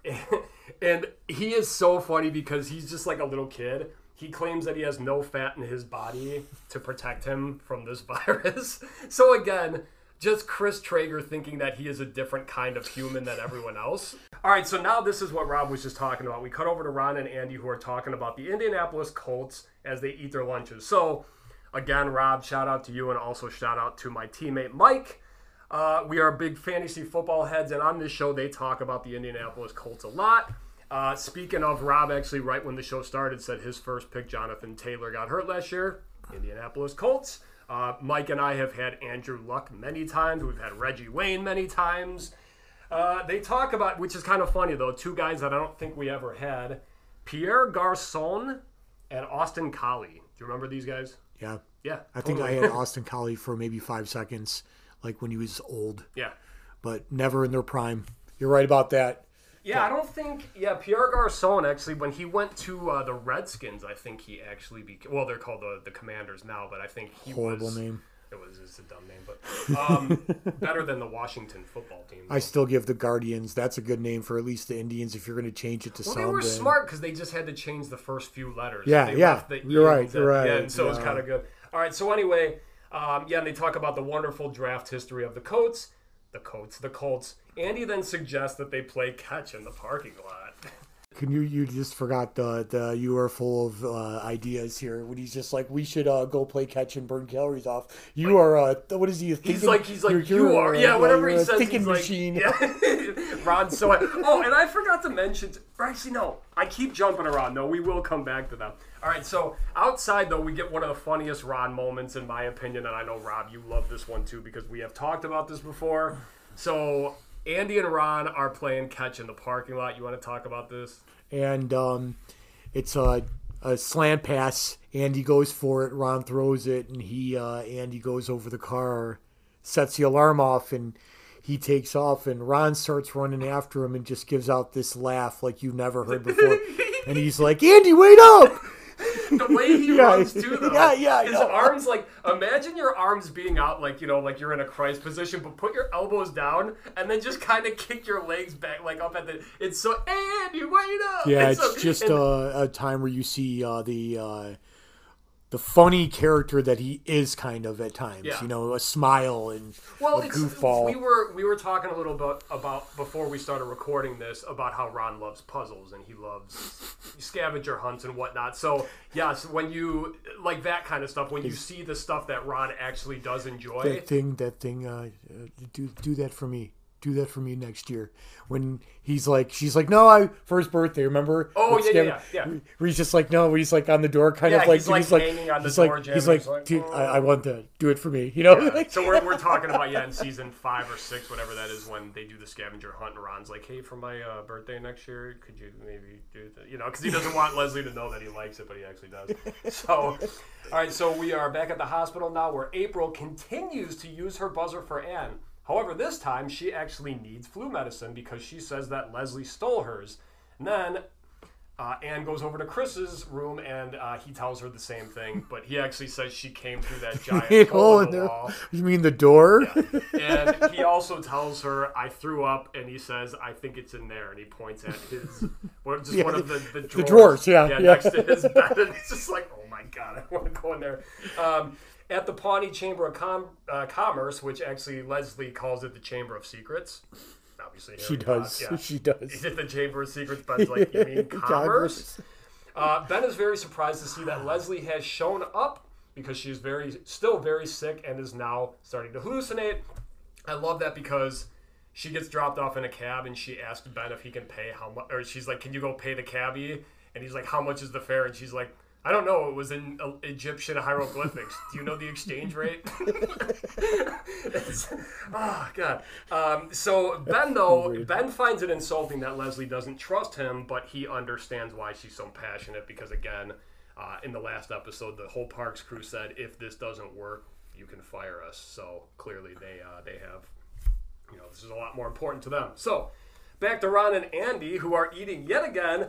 and he is so funny because he's just like a little kid. He claims that he has no fat in his body to protect him from this virus. So again, just Chris Traeger thinking that he is a different kind of human than everyone else. All right, so now this is what Rob was just talking about. We cut over to Ron and Andy who are talking about the Indianapolis Colts as they eat their lunches. So again, Rob, shout out to you and also shout out to my teammate Mike. Uh, we are big fantasy football heads, and on this show, they talk about the Indianapolis Colts a lot. Uh, speaking of, Rob actually, right when the show started, said his first pick, Jonathan Taylor, got hurt last year. Indianapolis Colts. Uh, Mike and I have had Andrew Luck many times. We've had Reggie Wayne many times. Uh, they talk about, which is kind of funny though, two guys that I don't think we ever had Pierre Garcon and Austin Collie. Do you remember these guys? Yeah. Yeah. I think I had Austin Collie for maybe five seconds, like when he was old, Yeah. but never in their prime. You're right about that. Yeah, I don't think. Yeah, Pierre Garcon actually, when he went to uh, the Redskins, I think he actually became. Well, they're called the the Commanders now, but I think he Horrible was. name. It was just a dumb name, but um, better than the Washington football team. I still give the Guardians. That's a good name for at least the Indians if you're going to change it to well, they were smart because they just had to change the first few letters. Yeah, they yeah, you're right, you're right, end, so it was kind of good. All right, so anyway, um, yeah, and they talk about the wonderful draft history of the Colts, the Colts, the Colts. Andy then suggests that they play catch in the parking lot. Can you? You just forgot the the. You are full of uh, ideas here. When he's just like, we should uh, go play catch and burn calories off. You are uh, what is he? Thinking, He's like, he's like, you're- you you're, uh, Yeah, whatever he says, thinking he's like, machine. Yeah. Ron, so I, oh, and I forgot to mention, or actually, no, I keep jumping around. No, we will come back to them. All right, so outside, though, we get one of the funniest Ron moments, in my opinion, and I know, Rob, you love this one too, because we have talked about this before. So Andy and Ron are playing catch in the parking lot. You want to talk about this? and um, it's a, a slant pass. Andy goes for it. Ron throws it, and he uh, Andy goes over the car sets the alarm off and he takes off and Ron starts running after him and just gives out this laugh like you've never heard before. and he's like, Andy, wait up! The way he Yeah, runs too, though. yeah, yeah, His know. arms, like, imagine your arms being out, like you know, like you're in a Christ position, but put your elbows down and then just kind of kick your legs back, like up at the. It's so and you wait up. Yeah, It's it's so- just and- a, a time where you see uh, the uh, the funny character that he is kind of at times. Yeah. You know, a smile and Well, a it's, goofball. we were we were talking a little bit about before we started recording this about how Ron loves puzzles and he loves scavenger hunts and whatnot. So yes, when you like that kind of stuff, when you see the stuff that Ron actually does enjoy, that thing, that thing. Uh, uh, do do that for me. Do that for me next year. When he's like, she's like, no, I first birthday. Remember? Oh, yeah, yeah, yeah, yeah. He's just like, no, he's like on the door, kind Yeah, of like, he's, like, hanging on the he's door like, he's like, he's like, dude, I, I "Oh." want that. Do it for me. You know? Yeah. so we're, we're talking about yeah in season five or six whatever that is when they do the scavenger hunt and Ron's like hey for my uh, birthday next year could you maybe do that you know because he doesn't want Leslie to know that he likes it but he actually does so all right so we are back at the hospital now where April continues to use her buzzer for Anne however this time she actually needs flu medicine because she says that Leslie stole hers and then uh, Anne goes over to Chris's room and uh, he tells her the same thing, but he actually says she came through that giant hole hole in the wall. You mean the door? And he also tells her, "I threw up," and he says, "I think it's in there." And he points at his, well, just Yeah, one of the, the the drawers, drawers, yeah, yeah. next to his bed, and it's just like, "Oh my god, I want to go in there." Um, at the Pawnee Chamber of Com- uh, Commerce, which actually Leslie calls it the Chamber of Secrets. Obviously, She Harry does. yeah. She does. Is it the Chamber of Secrets? Ben's like, you mean commerce? Uh, ben is very surprised to see that Leslie has shown up because she's very, still very sick and is now starting to hallucinate. I love that because she gets dropped off in a cab and she asks Ben if he can pay how much, or she's like, "Can you go pay the cabbie?" And he's like, "How much is the fare?" And she's like, "I don't know. It was in Egyptian hieroglyphics. Do you know the exchange rate?" Oh god. Um, so Ben though Ben finds it insulting that Leslie doesn't trust him, but he understands why she's so passionate because again, uh, in the last episode, the whole Parks crew said if this doesn't work, you can fire us. So clearly they uh, they have you know this is a lot more important to them. So back to Ron and Andy who are eating yet again.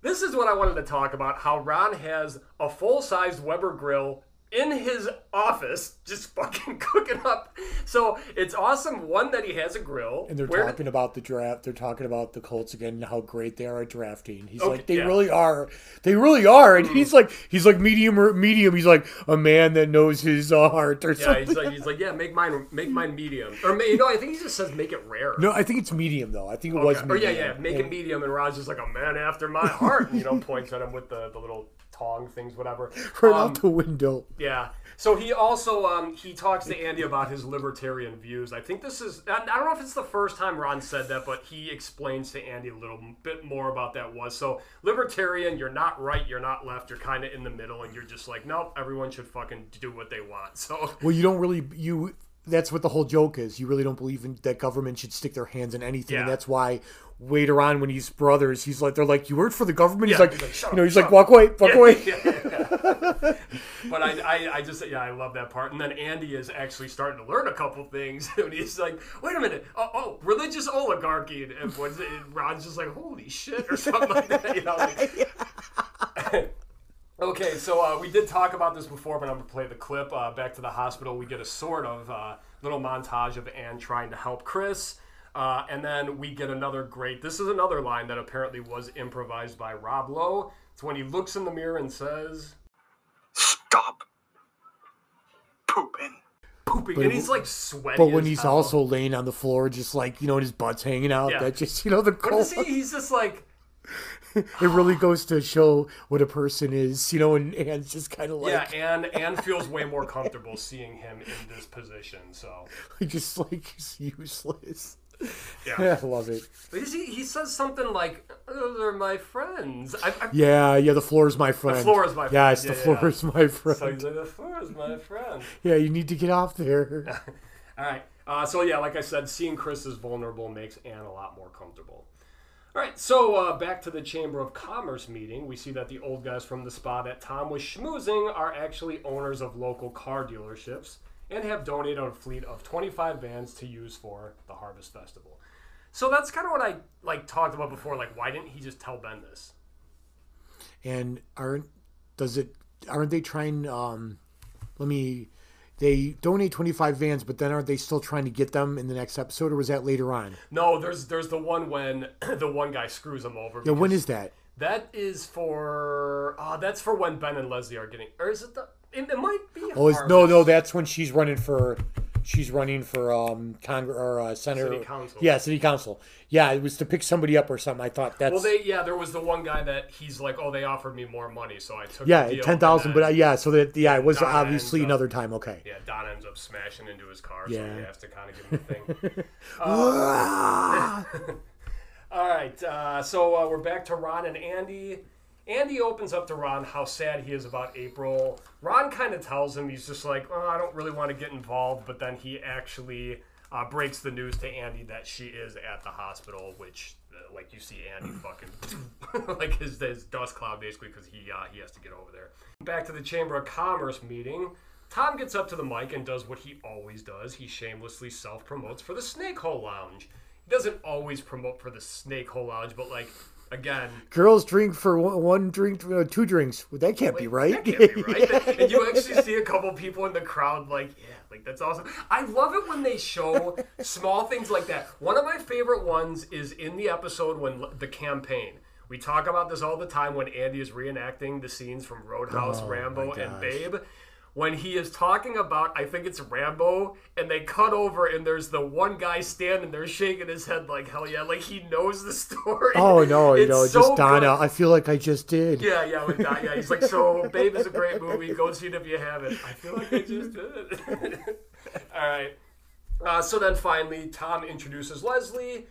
This is what I wanted to talk about. How Ron has a full-sized Weber grill in his office, just fucking cooking up. So it's awesome. One that he has a grill, And they're Where- talking about the draft. They're talking about the Colts again and how great they are at drafting. He's Okay, like, they yeah. really are. They really are. And he's like, he's like medium or medium. He's like a man that knows his uh, heart or Yeah, something. he's like, he's like, yeah, make mine, make mine medium, or you know, I think he just says make it rare. no, I think it's medium though. I think it was Okay. Or medium. yeah, yeah, make it medium, and Ron's is like a man after my heart, and, you know, points at him with the, the little tong things, whatever. Right Um, out the window. Yeah. So he also um, he talks to Andy about his libertarian views. I think this is I I don't know if it's the first time Ron said that, but he explains to Andy a little bit more about that was. So libertarian, you're not right, you're not left, you're kind of in the middle, and you're just like, nope, everyone should fucking do what they want. So Well, you don't really you. That's what the whole joke is. You really don't believe in that government should stick their hands in anything, and that's why later on when he's brothers, he's like, they're like, you work for the government. He's like, he's like, you know, up, he's like, up." walk away, walk Yeah, away. yeah, but I, I, I just yeah I love that part. And then Andy is actually starting to learn a couple things, and he's like, wait a minute, oh, oh religious oligarchy, and, and, and Ron's just like, holy shit, or something like that, you know. Like, Okay, so uh, we did talk about this before, but I'm gonna play the clip. Uh, back to the hospital, we get a sort of uh, little montage of Anne trying to help Chris, uh, and then we get another great. This is another line that apparently was improvised by Rob Lowe. It's when he looks in the mirror and says, Stop pooping. "Pooping," But and he's like sweating. But when he's hell. also laying on the floor, just like you know, and his butt's hanging out, Yeah. that just you know the what cold. is he? He's just like, It really goes to show what a person is, you know. And Anne's just kind of like, yeah, Anne Anne feels way more comfortable seeing him in this position. So he just like he's useless. Yeah. I love it. But he, he says something like, "Those are my friends." I, I, Yeah, yeah. The floor is my friend. The floor is my friend. Yes, Yeah, the yeah, floor yeah. is my friend. So he's like, the floor is my friend. Yeah, you need to get off there. All right. Uh, so yeah, like I said, seeing Chris as vulnerable makes Anne a lot more comfortable. All right. So uh, back to the Chamber of Commerce meeting, we see that the old guys from the spa that Tom was schmoozing are actually owners of local car dealerships. And have donated a fleet of 25 vans to use for the Harvest Festival. So that's kind of what I like talked about before. Like, why didn't he just tell Ben this? And aren't does it aren't they trying um let me they donate 25 vans but then aren't they still trying to get them in the next episode or was that later on No, there's there's the one when the one guy screws him over. yeah when is that that is for? Uh, that's for when Ben and Leslie are getting, or is it the? It, it might be. oh it's, no no that's when she's running for she's running for um congress or uh, senator City council. yeah city council yeah it was to pick somebody up or something i thought that's Well, they yeah, there was the one guy that he's like, oh, they offered me more money, so I took. yeah the deal, 10,000 but uh, yeah so that yeah it was Don obviously ends up- another time okay Yeah, Don ends up smashing into his car, so Yeah. he has to kind of give him the thing. Uh, all right, uh, so uh, we're back to Ron and Andy. Andy opens up to Ron how sad he is about April. Ron kind of tells him he's just like, oh, I don't really want to get involved, but then he actually uh, breaks the news to Andy that she is at the hospital, which, uh, like, you see Andy fucking like his, his dust cloud basically because he uh, he has to get over there. Back to the Chamber of Commerce meeting. Tom gets up to the mic and does what he always does. He shamelessly self promotes for the Snake Hole Lounge. He doesn't always promote for the Snake Hole Lounge, but like again, girls drink for one, one drink uh, two drinks well, that can't be right that can't be right. and you actually see a couple people in the crowd like, yeah, like that's awesome. I love it when they show small things like that. One of my favorite ones is in the episode when the campaign. We talk about this all the time when Andy is reenacting the scenes from Roadhouse, Oh, Rambo, and. Babe. When he is talking about, I think it's Rambo, and they cut over, and there's the one guy standing there shaking his head like hell yeah, like he knows the story. oh no you It's know so just donna good. i feel like i just did Yeah, yeah, with that, yeah. He's like, so Babe is a great movie. Go see it if you haven't. I feel like I just did. All right. Uh, so then finally, Tom introduces Leslie,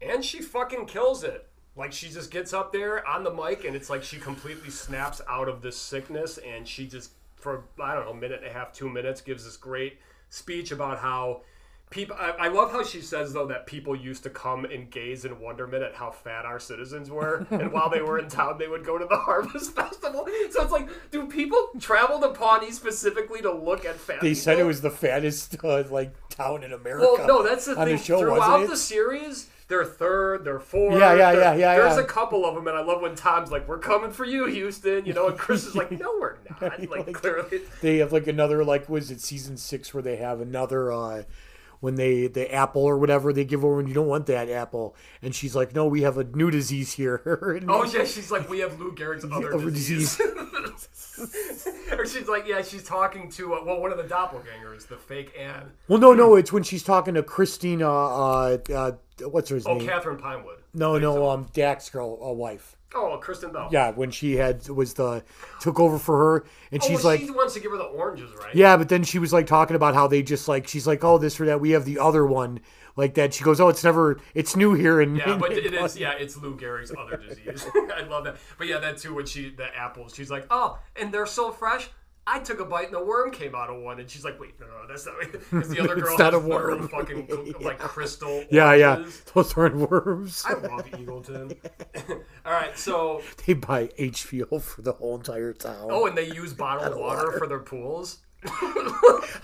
and she fucking kills it. Like she just gets up there on the mic, and it's like she completely snaps out of this sickness, and she just for I don't know, a minute and a half, two minutes, gives this great speech about how people. I, I love how she says though that people used to come and gaze in wonderment at how fat our citizens were, and while they were in town, they would go to the Harvest Festival. So it's like, do people travel to Pawnee specifically to look at fat? they said it was the fattest uh, like town in america Well, no, that's the on thing. the show Throughout the series, they're third, they're fourth. Yeah, yeah, yeah, yeah, There's yeah. a couple of them, and I love when Tom's like, "We're coming for you, Houston," you know, and Chris is like, "No, we're not." Like, clearly, they have like another like was it season six where they have another uh when they the apple or whatever they give over and you don't want that apple and she's like no we have a new disease here oh yeah, she's like, "We have Lou Gehrig's other Other disease." or she's like, "Yeah, she's talking to uh, well, one of the doppelgangers, the fake Anne." well no no it's when she's talking to christina uh uh what's her Oh, name Oh, Catherine Pinewood. no no um Dax's girl uh, wife Oh, Kristen Bell. yeah when she had was the took over for her and Oh, she's well, like she wants to give her the oranges, right? Yeah, but then she was like talking about how they just like she's like, oh, this or that. We have the other one like that. She goes, oh, it's never, it's new here. And Yeah, but it is. Yeah, it's Lou Gehrig's other disease. I love that. But yeah, that too. When she the apples, she's like, "Oh, and they're so fresh." I took a bite and the worm came out of one, and she's like, "Wait, no, no, that's not." Because the other It's girl not has a worm. fucking like crystal. yeah, yeah, those aren't worms. I love Eagleton. All right, so they buy HBO for the whole entire town. oh, and they use bottled water for their pools.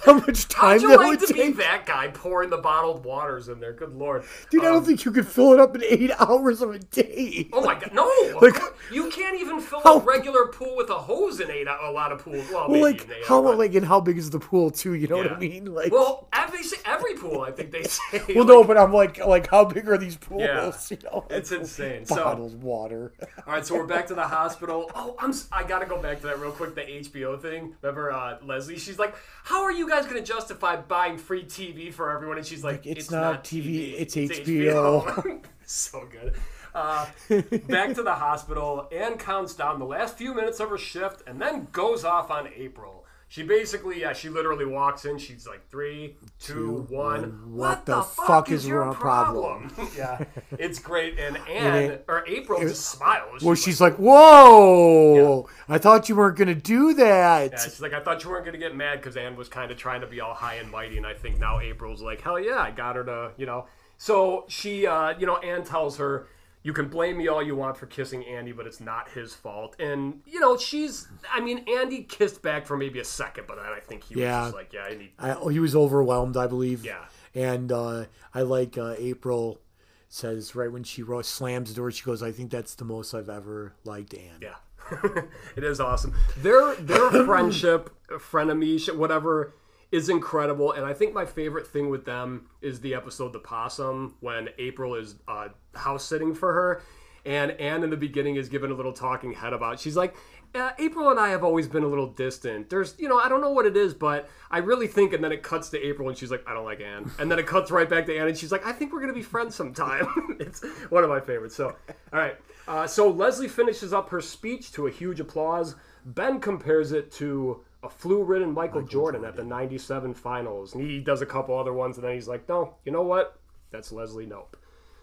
how much time How'd you that like would to be that guy pouring the bottled waters in there? Good lord, Dude, I Um, don't think you could fill it up in eight hours of a day. Oh my god, no! Like- you can't even fill How- a regular pool with a hose in eight. A lot of pools. Well, Well, like how but- like and how big is the pool too? You know what I mean? Like, well, every every pool, I think they say. well, no, but I'm like, like how big are these pools? Yeah. You know, It's insane. So- water. All right, so we're back to the hospital. Oh, I'm. I gotta go back to that real quick. The HBO thing. Remember, uh, Leslie? She's like, "How are you guys gonna justify buying free TV for everyone?" And she's like, it's "It's, not TV, it's HBO." so good. Uh, back to the hospital. Anne counts down the last few minutes of her shift and then goes off on April. She basically, yeah, she literally walks in. She's like, three, two, one. What the fuck is your problem?" yeah, it's great. And Anne it- or April just smiles. Well, She's she's like, "Whoa! I thought you weren't gonna do that." Yeah, she's like, I thought you weren't gonna get mad because Anne was kind of trying to be all high and mighty, and I think now April's like, hell yeah, I got her to, you know. So she, uh, you know, Anne tells her, you can blame me all you want for kissing Andy, but it's not his fault. And you know, she's. I mean, Andy kissed back for maybe a second, but then I think he Yeah. was just like, yeah, I need. I, oh, he was overwhelmed, I believe. Yeah. And uh, I like uh, April says right when she slams the door, she goes, "I think that's the most I've ever liked Anne." Yeah. it is awesome. Their their friendship, frenemy, shit, whatever, is incredible. And I think my favorite thing with them is the episode "The Possum" when April is uh, house sitting for her, and Anne in the beginning is given a little talking head about. She's like. Uh, April and I have always been a little distant. There's, you know, I don't know what it is, but I really think. And then it cuts to April, and she's like, "I don't like Anne." And then it cuts right back to Anne, and she's like, "I think we're gonna be friends sometime." it's one of my favorites. So, all right. Uh, so Leslie finishes up her speech to a huge applause. Ben compares it to a flu-ridden Michael, Jordan, at the '97 finals, and he does a couple other ones, and then he's like, "No, you know what? That's Leslie Knope."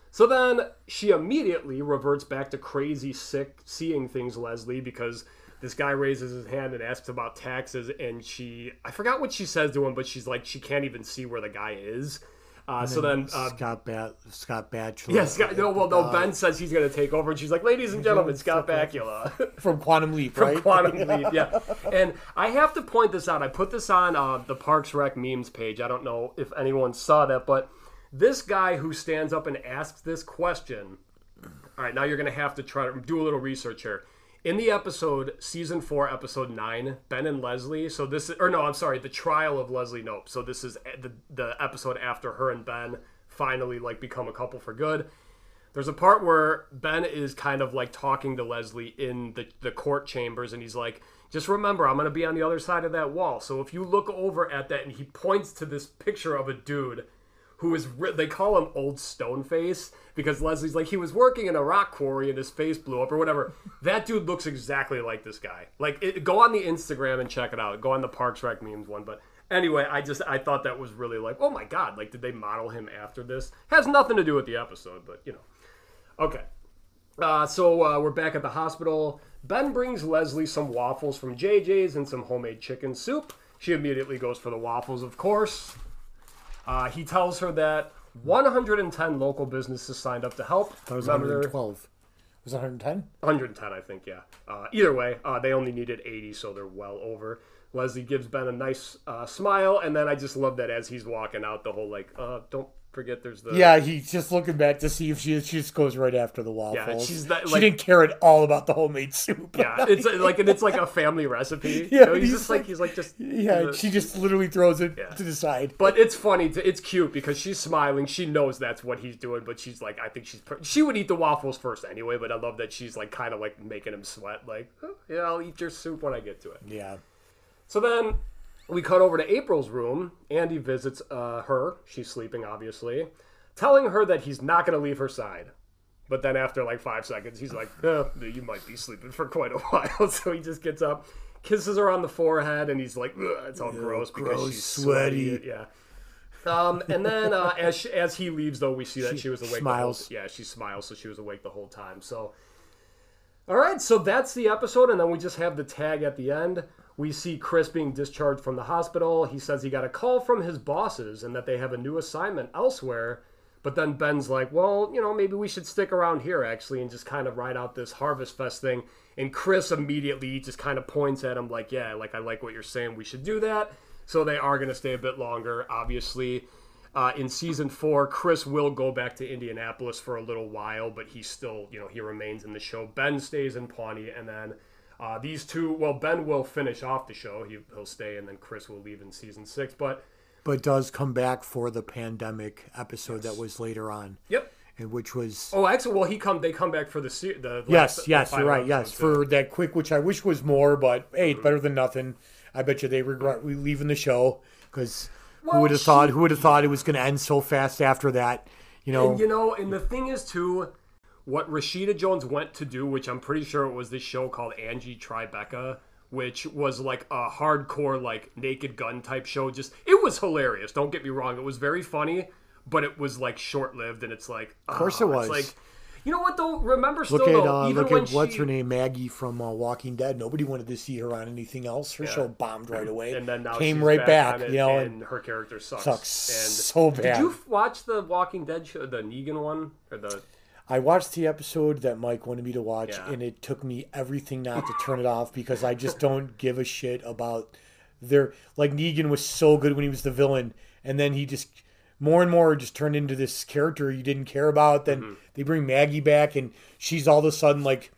So then she immediately reverts back to crazy, sick, seeing things Leslie because this guy raises his hand and asks about taxes, and she I forgot what she says to him, but she's like she can't even see where the guy is. Uh, so then, uh, Scott Bat Scott Batchelor. yeah, Scott, no, well, no, Ben says he's going to take over, and she's like, "Ladies and gentlemen, Scott Bakula." from Quantum Leap, from right? Quantum Leap, yeah. And I have to point this out. I put this on uh, the Parks Rec memes page. I don't know if anyone saw that, but this guy who stands up and asks this question. All right, now you're going to have to try to do a little research here. In the episode, season four, episode nine, Ben and Leslie. So this is, or no, I'm sorry, the trial of Leslie Knope. So this is the the episode after her and Ben finally like become a couple for good. There's a part where Ben is kind of like talking to Leslie in the, the court chambers, and he's like, just remember, I'm going to be on the other side of that wall. So if you look over at that, and he points to this picture of a dude who is, they call him Old Stoneface because Leslie's like, he was working in a rock quarry and his face blew up or whatever. that dude looks exactly like this guy. Like, it, go on the Instagram and check it out. Go on the Parks Rec memes one. But anyway, I just, I thought that was really like, oh my God, like, did they model him after this? Has nothing to do with the episode, but you know. Okay. Uh, so uh, we're back at the hospital. Ben brings Leslie some waffles from JJ's and some homemade chicken soup. She immediately goes for the waffles, of course. Uh, he tells her that 110 local businesses signed up to help. That was Remember, 112. Was it 110? 110, I think, yeah. Uh, either way, uh, they only needed 80, so they're well over. Leslie gives Ben a nice uh, smile, and then I just love that as he's walking out, the whole like, uh, don't forget there's the Yeah, he's just looking back to see if she she just goes right after the waffles. she's that- she didn't care at all about the homemade soup. Yeah, it's like and it's like a family recipe. Yeah, you know, he's, he's just like, like- he's like just yeah, the- she just literally throws it Yeah. to the side. But it's funny. To, it's cute because she's smiling. She knows that's what he's doing, but she's like, I think she's she would eat the waffles first anyway. But I love that she's like kind of like making him sweat. Like, "Oh, yeah, I'll eat your soup when I get to it. Yeah. So then we cut over to April's room. Andy visits uh, her. She's sleeping, obviously, telling her that he's not going to leave her side. But then after like five seconds, he's like, eh, you might be sleeping for quite a while. So he just gets up, kisses her on the forehead, and he's like, "Ugh," it's all gross because gross, she's sweaty. sweaty. Yeah. Um, and then uh, as she, as he leaves, though, we see that she, She was awake. smiles. The whole, yeah, she smiles, so she was awake the whole time. So all right, so that's the episode, and then we just have the tag at the end. We see Chris being discharged from the hospital. He says he got a call from his bosses and that they have a new assignment elsewhere. But then Ben's like, well, you know, maybe we should stick around here actually and just kind of ride out this Harvest Fest thing. And Chris immediately just kind of points at him like, yeah, like I like what you're saying. We should do that. So they are going to stay a bit longer, obviously. Uh, in season four, Chris will go back to Indianapolis for a little while, but he still, you know, he remains in the show. Ben stays in Pawnee, and then uh, these two, well, Ben will finish off the show. He, he'll stay, and then Chris will leave in season six. But But does come back for the pandemic episode that was later on, yep. and which was Oh, actually, well, he come. They come back for the the yes, last- yes, the you're right, yes, episode, for that quick, which I wish was more, but hey, Mm-hmm. it's better than nothing. I bet you they regret leaving the show because Well, who would have thought? Who would have thought it was going to end so fast after that? You know, And you know, and the thing is too, what Rashida Jones went to do, which I'm pretty sure it was this show called Angie Tribeca, which was like a hardcore like naked gun type show. Just it was hilarious. Don't get me wrong, it was very funny, but it was like short lived, and it's like of course it was. like, you know what though? Remember still look at though, uh, even look at what's she, her name, Maggie from uh, Walking Dead. Nobody wanted to see her on anything else. Her show bombed right away. and then now came she's right back, back, you know, and, and her character sucks. sucks and so bad. Did you watch the Walking Dead show, the Negan one, or the? I watched the episode that Mike wanted me to watch, Yeah. and it took me everything not to turn it off because I just don't give a shit about their like Negan was so good when he was the villain, and then he just more and more just turned into this character you didn't care about. Then Mm-hmm. they bring Maggie back, and she's all of a sudden like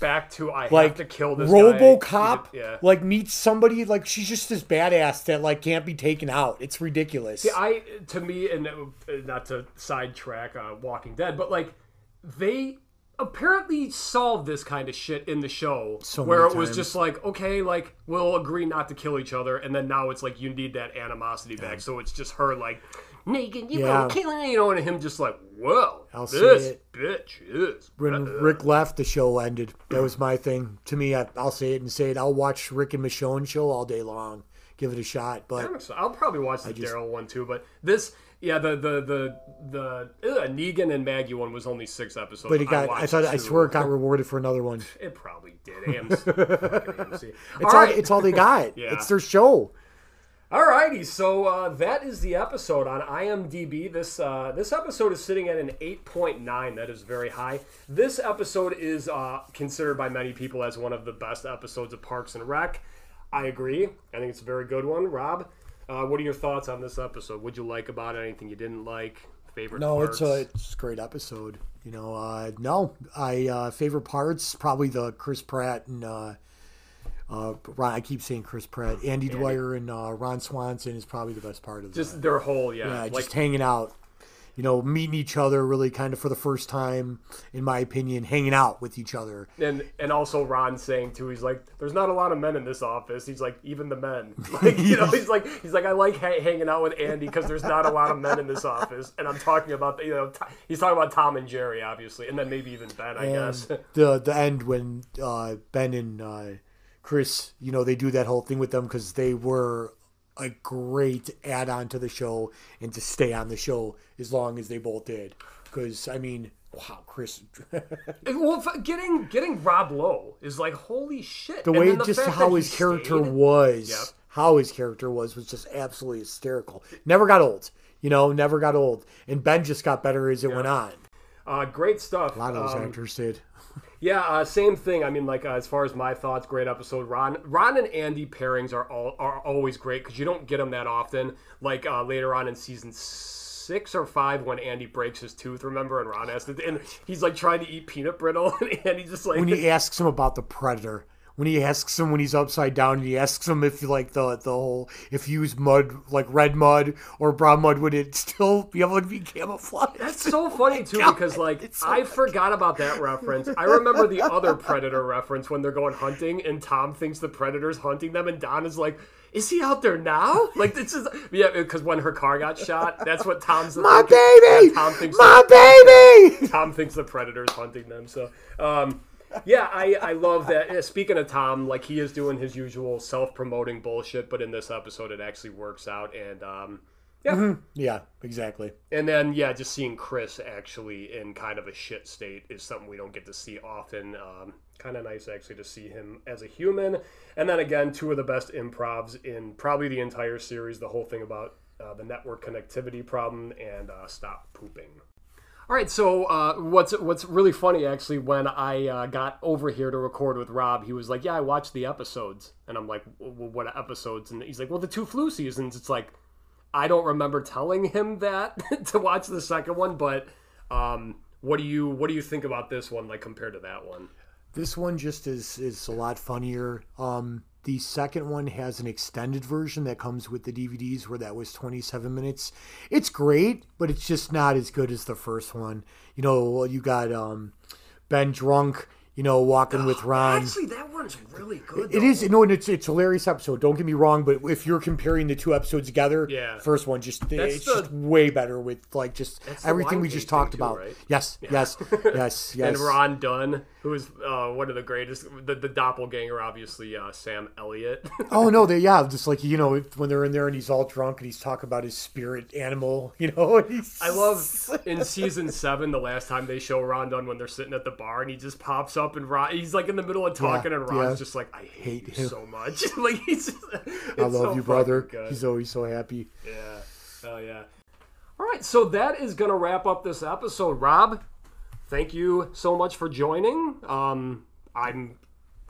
Back to I like have to kill this guy. RoboCop, Yeah. like meets somebody like she's just this badass that like can't be taken out. It's ridiculous. See, I to me, and uh, not to sidetrack uh, Walking Dead, but like they apparently solved this kind of shit in the show, So where it was times. just like, okay, like we'll agree not to kill each other, and then now it's like you need that animosity back, so it's just her like. Negan, you Yeah. gonna kill you know, and him just like, whoa, I'll this it. bitch is. when uh, Rick left, the show ended. That was my thing. To me, I, I'll say it and say it. I'll watch Rick and Michonne show all day long. Give it a shot. But I'll probably watch the Daryl one too, but this, yeah, the the the the ugh, Negan and Maggie one was only six episodes. but it got. I, watched thought. I swear it got rewarded for another one. It probably did. AMC. AMC. It's all all. right. It's all they got. Yeah. It's their show. Alrighty, so uh, that is the episode on IMDb. This uh, this episode is sitting at an 8.9. That is very high. This episode is uh, considered by many people as one of the best episodes of Parks and Rec. I agree. I think it's a very good one. Rob, uh, what are your thoughts on this episode? What'd you like about it? Anything you didn't like? Favorite No, parts? it's a it's a great episode. You know, uh, no, I uh, favorite parts probably the Chris Pratt and uh, uh, Ron, I keep saying Chris Pratt, Andy Dwyer and uh, Ron Swanson is probably the best part of just their whole yeah, yeah, like just hanging out. You know, meeting each other really kind of for the first time, in my opinion, hanging out with each other. and and also Ron saying too, he's like, "There's not a lot of men in this office." He's like, "Even the men." Like you know, he's like, he's like, "I like ha- hanging out with Andy because there's not a lot of men in this office." And I'm talking about you know, t- he's talking about Tom and Jerry, obviously, and then maybe even Ben, I guess. The the end when uh, Ben and uh, Chris, you know, they do that whole thing with them because they were a great add on to the show and to stay on the show as long as they both did. Because I mean, wow, Chris, well, getting getting Rob Lowe is like holy shit. the way the just how his character stayed- was, Yep. how his character was, was just absolutely hysterical. Never got old, you know, never got old. And Ben just got better as it went on. Uh, great stuff. A lot of those Um, actors did. Yeah, uh, same thing. I mean, like uh, as far as my thoughts, great episode. Ron, Ron and Andy pairings are all are always great because you don't get them that often. Like uh, later on in season six or five when Andy breaks his tooth, remember? And Ron has to, and he's like trying to eat peanut brittle, and Andy just like when he asks him about the predator when he asks him when he's upside down and he asks him if like the the whole if you use mud like red mud or brown mud would it still be able to be camouflaged That's so funny too God, because like so I forgot about that reference. I remember the other predator reference when they're going hunting and Tom thinks the predator's hunting them and Don is like, "Is he out there now?" Like this is yeah because when her car got shot, that's what Tom's my thinking. baby Yeah, Tom thinks my the- baby Tom thinks the predator's hunting them. So um, yeah, I I love that. Speaking of Tom, like he is doing his usual self-promoting bullshit, but in this episode it actually works out and. um yeah, yeah exactly and then, yeah, just seeing Chris actually in kind of a shit state is something we don't get to see often. Um, kind of nice actually to see him as a human. And then again, two of the best improvs in probably the entire series. The whole thing about uh, the network connectivity problem and uh, stop pooping. All right, so uh, what's what's really funny actually when I uh, got over here to record with Rob, he was like, "Yeah, I watched the episodes," and I'm like, well, "What episodes?" And he's like, "Well, the two flu seasons." It's like I don't remember telling him that to watch the second one, but um, what do you what do you think about this one like compared to that one? this one just is is a lot funnier um the second one has an extended version that comes with the DVDs where that was 27 minutes. It's great, but it's just not as good as the first one. You know, you got um Ben drunk, you know, walking with Ron. Actually, that one's really good. It is no, and it's it's a hilarious episode. Don't get me wrong, but if you're comparing the two episodes together, Yeah. first one just That's it's the- just way better with like just everything we just tasting talked too, about. right? Yes, yes, yes, yes. And Ron Dunn, who is uh, one of the greatest, the, the doppelganger, obviously uh, Sam Elliott. Oh no, they yeah, just like you know when they're in there and he's all drunk and he's talking about his spirit animal, you know. I love in season seven, the last time they show Ron Dunn when they're sitting at the bar and he just pops up and Ron, he's like in the middle of talking and Ron's yeah. just like, I hate, Hate him. so much. like he's, just, I love so you, brother. good. He's always so happy. Yeah. Oh yeah. All right, so that is gonna wrap up this episode. Rob, thank you so much for joining. Um, I'm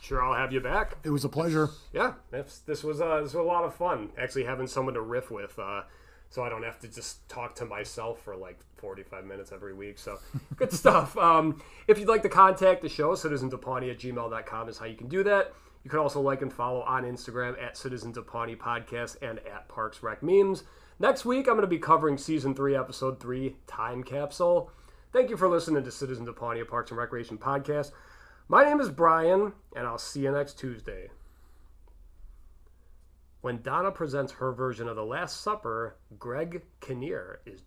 sure I'll have you back. It was a pleasure. Yeah, this, this was uh, this was a lot of fun. Actually, having someone to riff with, uh, so I don't have to just talk to myself for like 45 minutes every week. So good stuff. Um, if you'd like to contact the show, citizensofpawnee at gmail.com is how you can do that. You can also like and follow on Instagram at Citizens of Pawnee Podcast and at Parks Rec Memes. Next week, I'm going to be covering Season 3, Episode 3, Time Capsule. Thank you for listening to Citizens of Pawnee, Parks and Recreation podcast. My name is Brian, and I'll see you next Tuesday. When Donna presents her version of The Last Supper, Greg Kinnear is